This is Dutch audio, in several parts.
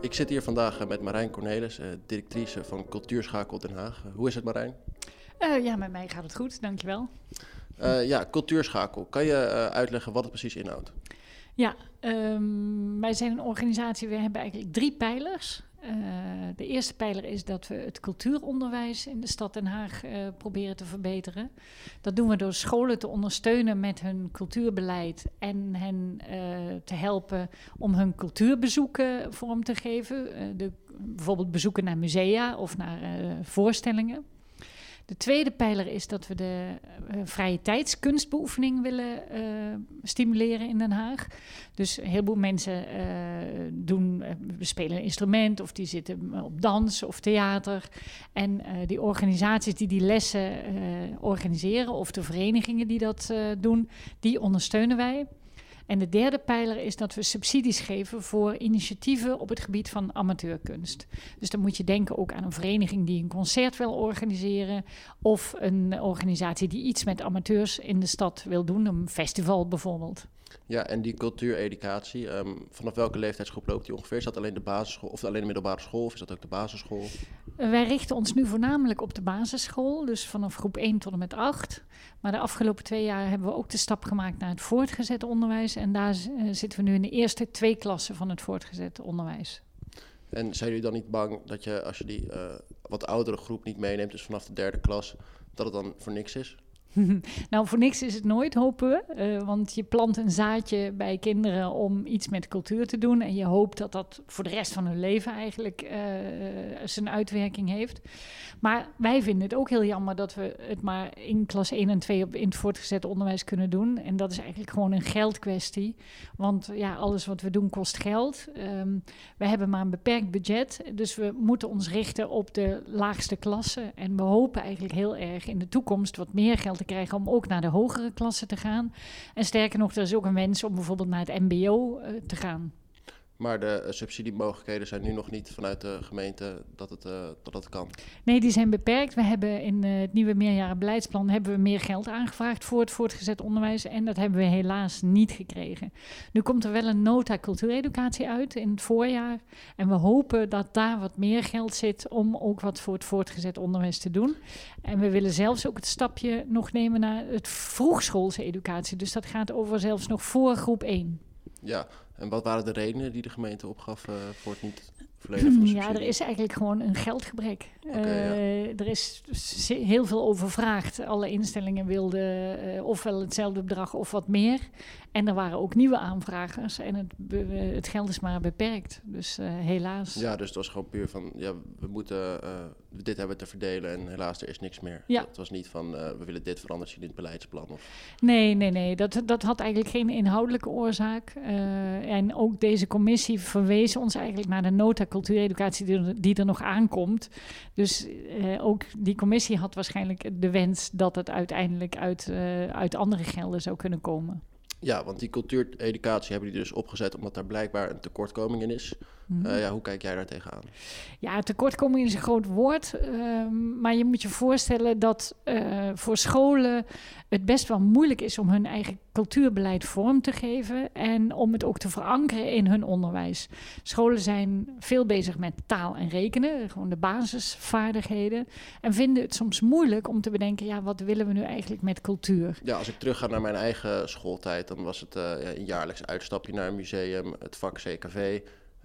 Ik zit hier vandaag eh, met Marijn Cornelis, eh, directrice van Cultuurschakel Den Haag. hoe is het Marijn? Uh, ja, met mij gaat het goed, dankjewel. Uh, ja, Cultuurschakel. Kan je uitleggen wat het precies inhoudt? Ja, um, wij zijn een organisatie, we hebben eigenlijk drie pijlers. Uh, de eerste pijler is dat we het cultuuronderwijs in de stad Den Haag uh, proberen te verbeteren. Dat doen we door scholen te ondersteunen met hun cultuurbeleid en hen uh, te helpen om hun cultuurbezoeken vorm te geven. De, bijvoorbeeld bezoeken naar musea of naar voorstellingen. De tweede pijler is dat we de uh, vrije tijdskunstbeoefening willen uh, stimuleren in Den Haag. Dus een heleboel mensen uh, doen, spelen een instrument of die zitten op dans of theater. En die organisaties die die lessen organiseren of de verenigingen die dat doen, die ondersteunen wij. En de derde pijler is dat we subsidies geven voor initiatieven op het gebied van amateurkunst. Dus dan moet je denken ook aan een vereniging die een concert wil organiseren. Of een organisatie die iets met amateurs in de stad wil doen, een festival bijvoorbeeld. Ja, en die cultuureducatie, um, vanaf welke leeftijdsgroep loopt die ongeveer? Is dat alleen de basisschool of alleen de middelbare school of is dat ook de basisschool? Wij richten ons nu voornamelijk op de basisschool, dus vanaf groep 1 tot en met 8. Maar de afgelopen twee jaar hebben we ook de stap gemaakt naar het voortgezet onderwijs. En daar uh, zitten we nu in de eerste twee klassen van het voortgezet onderwijs. En zijn jullie dan niet bang dat je, als je die uh, wat oudere groep niet meeneemt, dus vanaf de derde klas, dat het dan voor niks is? nou, voor niks is het nooit, hopen we. Uh, want je plant een zaadje bij kinderen om iets met cultuur te doen. En je hoopt dat dat voor de rest van hun leven eigenlijk uh, zijn uitwerking heeft. Maar wij vinden het ook heel jammer dat we het maar in klas 1 en 2 op, in het voortgezet onderwijs kunnen doen. En dat is eigenlijk gewoon een geldkwestie. Want ja, alles wat we doen kost geld. Um, we hebben maar een beperkt budget. Dus we moeten ons richten op de laagste klassen. En we hopen eigenlijk heel erg in de toekomst wat meer geld te krijgen om ook naar de hogere klassen te gaan. En sterker nog, er is ook een wens om bijvoorbeeld naar het MBO uh, te gaan. Maar de uh, subsidiemogelijkheden zijn nu nog niet vanuit de gemeente dat het, uh, dat kan. Nee, die zijn beperkt. We hebben in uh, het nieuwe meerjarenbeleidsplan hebben we meer geld aangevraagd voor het voortgezet onderwijs. En dat hebben we helaas niet gekregen. Nu komt er wel een nota cultuureducatie uit in het voorjaar. En we hopen dat daar wat meer geld zit om ook wat voor het voortgezet onderwijs te doen. En we willen zelfs ook het stapje nog nemen naar het vroegschoolse educatie. Dus dat gaat over zelfs nog voor groep 1. Ja, en wat waren de redenen die de gemeente opgaf uh, voor het niet Ja, er is eigenlijk gewoon een geldgebrek. Okay, uh, ja. Er is heel veel overvraagd. Alle instellingen wilden uh, ofwel hetzelfde bedrag of wat meer. En er waren ook nieuwe aanvragers en het, het geld is maar beperkt. Dus helaas. Ja, dus het was gewoon puur van, ja, we moeten dit hebben te verdelen en helaas er is niks meer. Ja. Het was niet van, we willen dit veranderen in het beleidsplan. Of... Nee, nee, nee. Dat, dat had eigenlijk geen inhoudelijke oorzaak en ook deze commissie verwees ons eigenlijk naar de nota cultuureducatie die, er nog aankomt. Dus eh, ook die commissie had waarschijnlijk de wens dat het uiteindelijk uit, uh, uit andere gelden zou kunnen komen. Ja, want die cultuureducatie hebben die dus opgezet omdat daar blijkbaar een tekortkoming in is. -hmm. uh, ja, hoe kijk jij daar tegenaan? Ja, tekortkoming is een groot woord. Uh, maar je moet je voorstellen dat uh, voor scholen het best wel moeilijk is om hun eigen cultuurbeleid vorm te geven en om het ook te verankeren in hun onderwijs. Scholen zijn veel bezig met taal en rekenen, gewoon de basisvaardigheden, en vinden het soms moeilijk om te bedenken, ja, wat willen we nu eigenlijk met cultuur? Ja, als ik terugga naar mijn eigen schooltijd, dan was het uh, een jaarlijks uitstapje naar een museum, het vak CKV.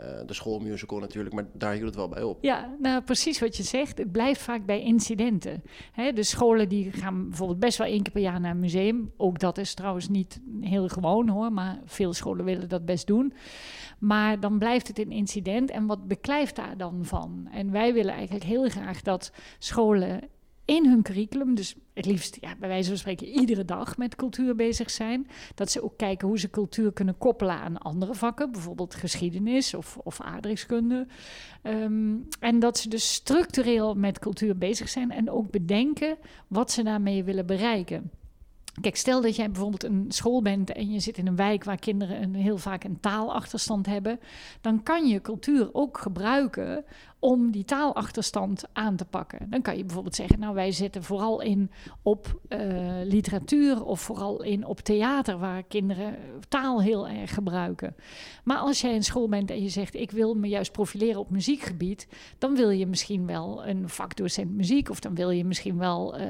Uh, de schoolmusical natuurlijk, maar daar hield het wel bij op. Ja, nou precies wat je zegt. Het blijft vaak bij incidenten. Hè, de scholen die gaan bijvoorbeeld best wel één keer per jaar naar een museum. Ook dat is trouwens niet heel gewoon hoor, maar veel scholen willen dat best doen. Maar dan blijft het een incident en wat beklijft daar dan van? En wij willen eigenlijk heel graag dat scholen in hun curriculum, dus het liefst ja, bij wijze van spreken iedere dag met cultuur bezig zijn. Dat ze ook kijken hoe ze cultuur kunnen koppelen aan andere vakken, bijvoorbeeld geschiedenis of, of aardrijkskunde. Um, en dat ze dus structureel met cultuur bezig zijn en ook bedenken wat ze daarmee willen bereiken. Kijk, stel dat jij bijvoorbeeld een school bent en je zit in een wijk waar kinderen een, heel vaak een taalachterstand hebben, dan kan je cultuur ook gebruiken om die taalachterstand aan te pakken. Dan kan je bijvoorbeeld zeggen, nou wij zetten vooral in op uh, literatuur of vooral in op theater, waar kinderen taal heel erg gebruiken. Maar als jij in school bent en je zegt, ik wil me juist profileren op muziekgebied, dan wil je misschien wel een vakdocent muziek of dan wil je misschien wel uh,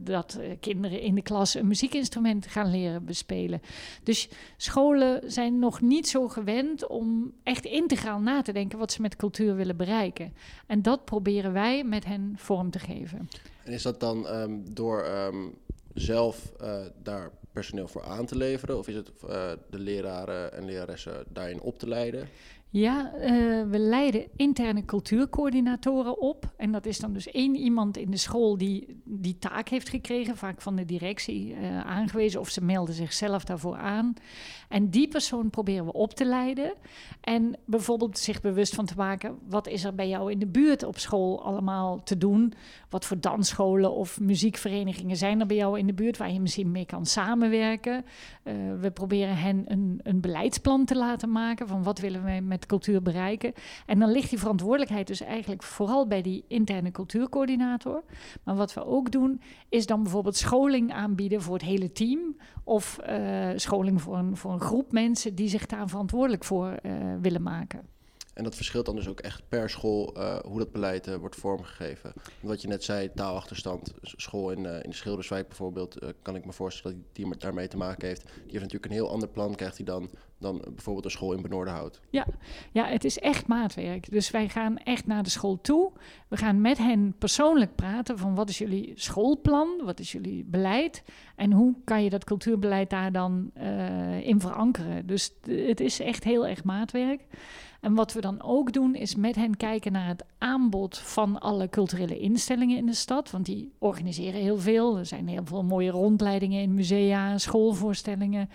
dat kinderen in de klas een muziekinstrument gaan leren bespelen. Dus scholen zijn nog niet zo gewend om echt integraal na te denken wat ze met cultuur willen bereiken. En dat proberen wij met hen vorm te geven. En is dat dan um, door um, zelf uh, daar personeel voor aan te leveren? Of is het uh, de leraren en leraressen daarin op te leiden? Ja, uh, we leiden interne cultuurcoördinatoren op. En dat is dan dus één iemand in de school die die taak heeft gekregen, vaak van de directie uh, aangewezen, of ze melden zichzelf daarvoor aan. En die persoon proberen we op te leiden. En bijvoorbeeld zich bewust van te maken, wat is er bij jou in de buurt op school allemaal te doen? Wat voor dansscholen of muziekverenigingen zijn er bij jou in de buurt waar je misschien mee kan samenwerken? Uh, we proberen hen een, een beleidsplan te laten maken van wat willen wij met cultuur bereiken. En dan ligt die verantwoordelijkheid dus eigenlijk vooral bij die interne cultuurcoördinator. Maar wat we ook doen, is dan bijvoorbeeld scholing aanbieden voor het hele team. Of uh, scholing voor een, voor een groep mensen die zich daar verantwoordelijk voor uh, willen maken. En dat verschilt dan dus ook echt per school uh, hoe dat beleid uh, wordt vormgegeven. Wat je net zei, taalachterstand, school in, uh, in de Schilderswijk bijvoorbeeld, kan ik me voorstellen dat die daarmee te maken heeft. Die heeft natuurlijk een heel ander plan, krijgt hij dan, dan bijvoorbeeld een school in Benoordenhout. Ja, ja, het is echt maatwerk. Dus wij gaan echt naar de school toe. We gaan met hen persoonlijk praten van wat is jullie schoolplan, wat is jullie beleid en hoe kan je dat cultuurbeleid daar dan in verankeren. Dus het is echt heel erg maatwerk. En wat we dan ook doen, is met hen kijken naar het aanbod van alle culturele instellingen in de stad. Want die organiseren heel veel. Er zijn heel veel mooie rondleidingen in musea, schoolvoorstellingen.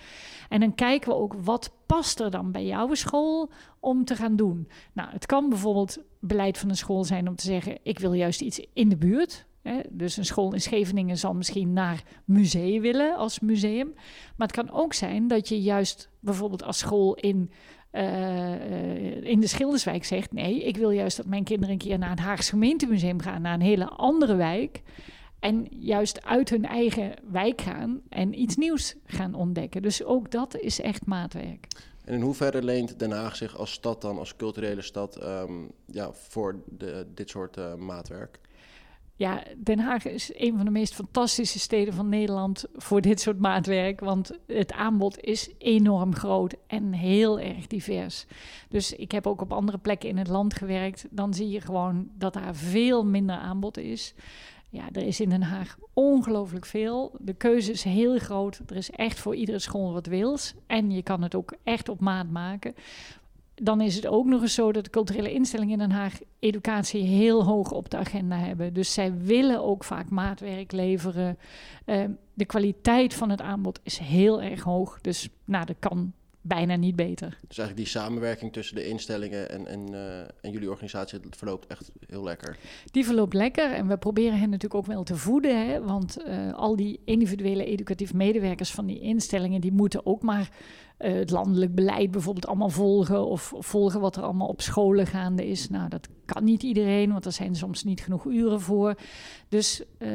En dan kijken we ook wat past er dan bij jouw school om te gaan doen. Nou, het kan bijvoorbeeld beleid van een school zijn om te zeggen: ik wil juist iets in de buurt. Dus een school in Scheveningen zal misschien naar museum willen als museum. Maar het kan ook zijn dat je juist bijvoorbeeld als school in uh, in de Schilderswijk zegt: nee, ik wil juist dat mijn kinderen een keer naar het Haagse gemeentemuseum gaan, naar een hele andere wijk. En juist uit hun eigen wijk gaan en iets nieuws gaan ontdekken. Dus ook dat is echt maatwerk. En in hoeverre leent Den Haag zich als stad dan, als culturele stad, um, ja, voor de, dit soort uh, maatwerk? Ja, Den Haag is een van de meest fantastische steden van Nederland voor dit soort maatwerk. Want het aanbod is enorm groot en heel erg divers. Dus ik heb ook op andere plekken in het land gewerkt. Dan zie je gewoon dat daar veel minder aanbod is. Ja, er is in Den Haag ongelooflijk veel. De keuze is heel groot. Er is echt voor iedere school wat wils. En je kan het ook echt op maat maken dan is het ook nog eens zo dat de culturele instellingen in Den Haag educatie heel hoog op de agenda hebben. Dus zij willen ook vaak maatwerk leveren. Uh, de kwaliteit van het aanbod is heel erg hoog. Dus nou, dat kan bijna niet beter. Dus eigenlijk die samenwerking tussen de instellingen en, en, uh, en jullie organisatie, dat verloopt echt heel lekker. Die verloopt lekker en we proberen hen natuurlijk ook wel te voeden. Hè? Want uh, al die individuele educatief medewerkers van die instellingen, die moeten ook maar uh, het landelijk beleid bijvoorbeeld allemaal volgen of, volgen wat er allemaal op scholen gaande is. Nou, dat kan niet iedereen, want er zijn soms niet genoeg uren voor. Dus uh,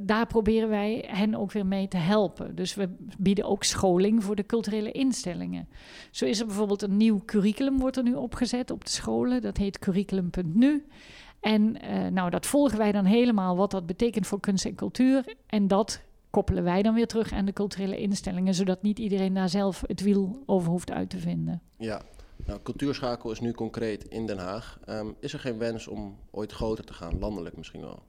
daar proberen wij hen ook weer mee te helpen. Dus we bieden ook scholing voor de culturele instellingen. Zo is er bijvoorbeeld een nieuw curriculum, wordt er nu opgezet op de scholen. Dat heet curriculum.nu. En uh, nou, dat volgen wij dan helemaal, wat dat betekent voor kunst en cultuur. En dat koppelen wij dan weer terug aan de culturele instellingen, zodat niet iedereen daar zelf het wiel over hoeft uit te vinden. Ja, nou, cultuurschakel is nu concreet in Den Haag. Um, is er geen wens om ooit groter te gaan, landelijk misschien wel?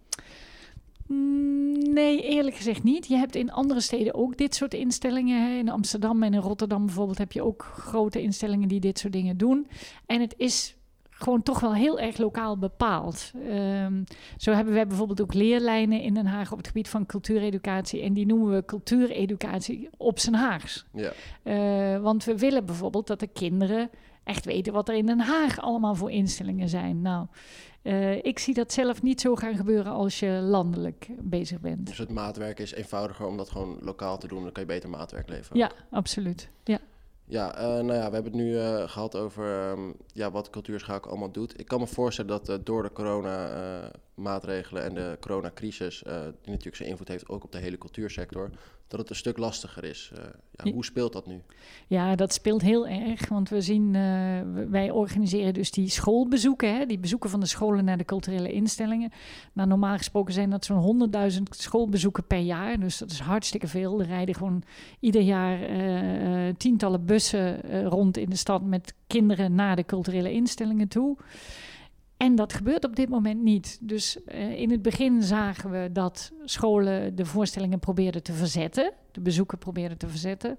Mm, nee, eerlijk gezegd niet. Je hebt in andere steden ook dit soort instellingen. Hè. In Amsterdam en in Rotterdam bijvoorbeeld heb je ook grote instellingen die dit soort dingen doen. En het is gewoon toch wel heel erg lokaal bepaald. Um, zo hebben we bijvoorbeeld ook leerlijnen in Den Haag op het gebied van cultuureducatie. En die noemen we cultuureducatie op zijn Haags. Ja. Uh, want we willen bijvoorbeeld dat de kinderen echt weten wat er in Den Haag allemaal voor instellingen zijn. Nou, uh, ik zie dat zelf niet zo gaan gebeuren als je landelijk bezig bent. Dus het maatwerk is eenvoudiger om dat gewoon lokaal te doen. Dan kan je beter maatwerk leveren. Ja, absoluut. Ja. Ja, uh, nou ja, we hebben het nu uh, gehad over um, ja, wat cultuurschakel allemaal doet. Ik kan me voorstellen dat uh, door de corona-maatregelen en de coronacrisis, die natuurlijk zijn invloed heeft ook op de hele cultuursector, dat het een stuk lastiger is. Ja, hoe speelt dat nu? Ja, dat speelt heel erg, want we zien, wij organiseren dus die schoolbezoeken, hè, die bezoeken van de scholen naar de culturele instellingen. Nou, normaal gesproken zijn dat zo'n 100.000 schoolbezoeken per jaar, dus dat is hartstikke veel. Er rijden gewoon ieder jaar tientallen bussen uh, rond in de stad met kinderen naar de culturele instellingen toe. En dat gebeurt op dit moment niet. Dus uh, in het begin zagen we dat scholen de voorstellingen probeerden te verzetten, de bezoeken probeerden te verzetten.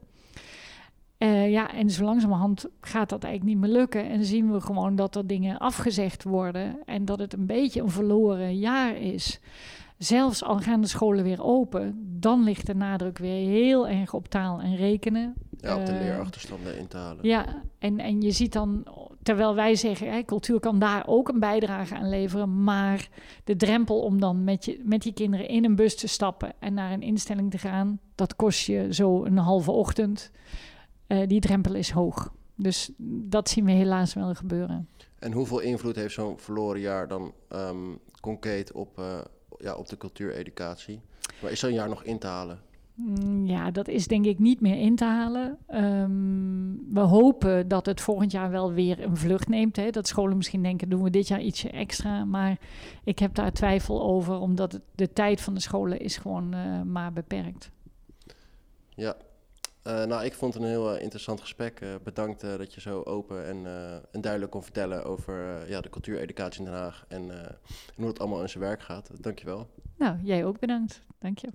Uh, ja, en zo langzamerhand gaat dat eigenlijk niet meer lukken. En zien we gewoon dat er dingen afgezegd worden en dat het een beetje een verloren jaar is zelfs al gaan de scholen weer open, dan ligt de nadruk weer heel erg op taal en rekenen. Ja, op de uh, leerachterstanden in te halen. Ja, en, en je ziet dan, terwijl wij zeggen, hè, cultuur kan daar ook een bijdrage aan leveren, maar de drempel om dan met, je, met die kinderen in een bus te stappen en naar een instelling te gaan, dat kost je zo een halve ochtend. Uh, die drempel is hoog. Dus dat zien we helaas wel gebeuren. En hoeveel invloed heeft zo'n verloren jaar dan um, concreet op, uh, ja, op de cultuureducatie. Maar is zo'n jaar nog in te halen? Mm, ja, dat is denk ik niet meer in te halen. Um, we hopen dat het volgend jaar wel weer een vlucht neemt. Hè. Dat scholen misschien denken, doen we dit jaar ietsje extra. Maar ik heb daar twijfel over, omdat het, de tijd van de scholen is gewoon uh, maar beperkt. Ja, uh, nou, ik vond het een heel uh, interessant gesprek. Bedankt dat je zo open en, en, duidelijk kon vertellen over ja, de cultuureducatie in Den Haag en, en hoe het allemaal in zijn werk gaat. Dankjewel. Nou, jij ook bedankt. Dank je.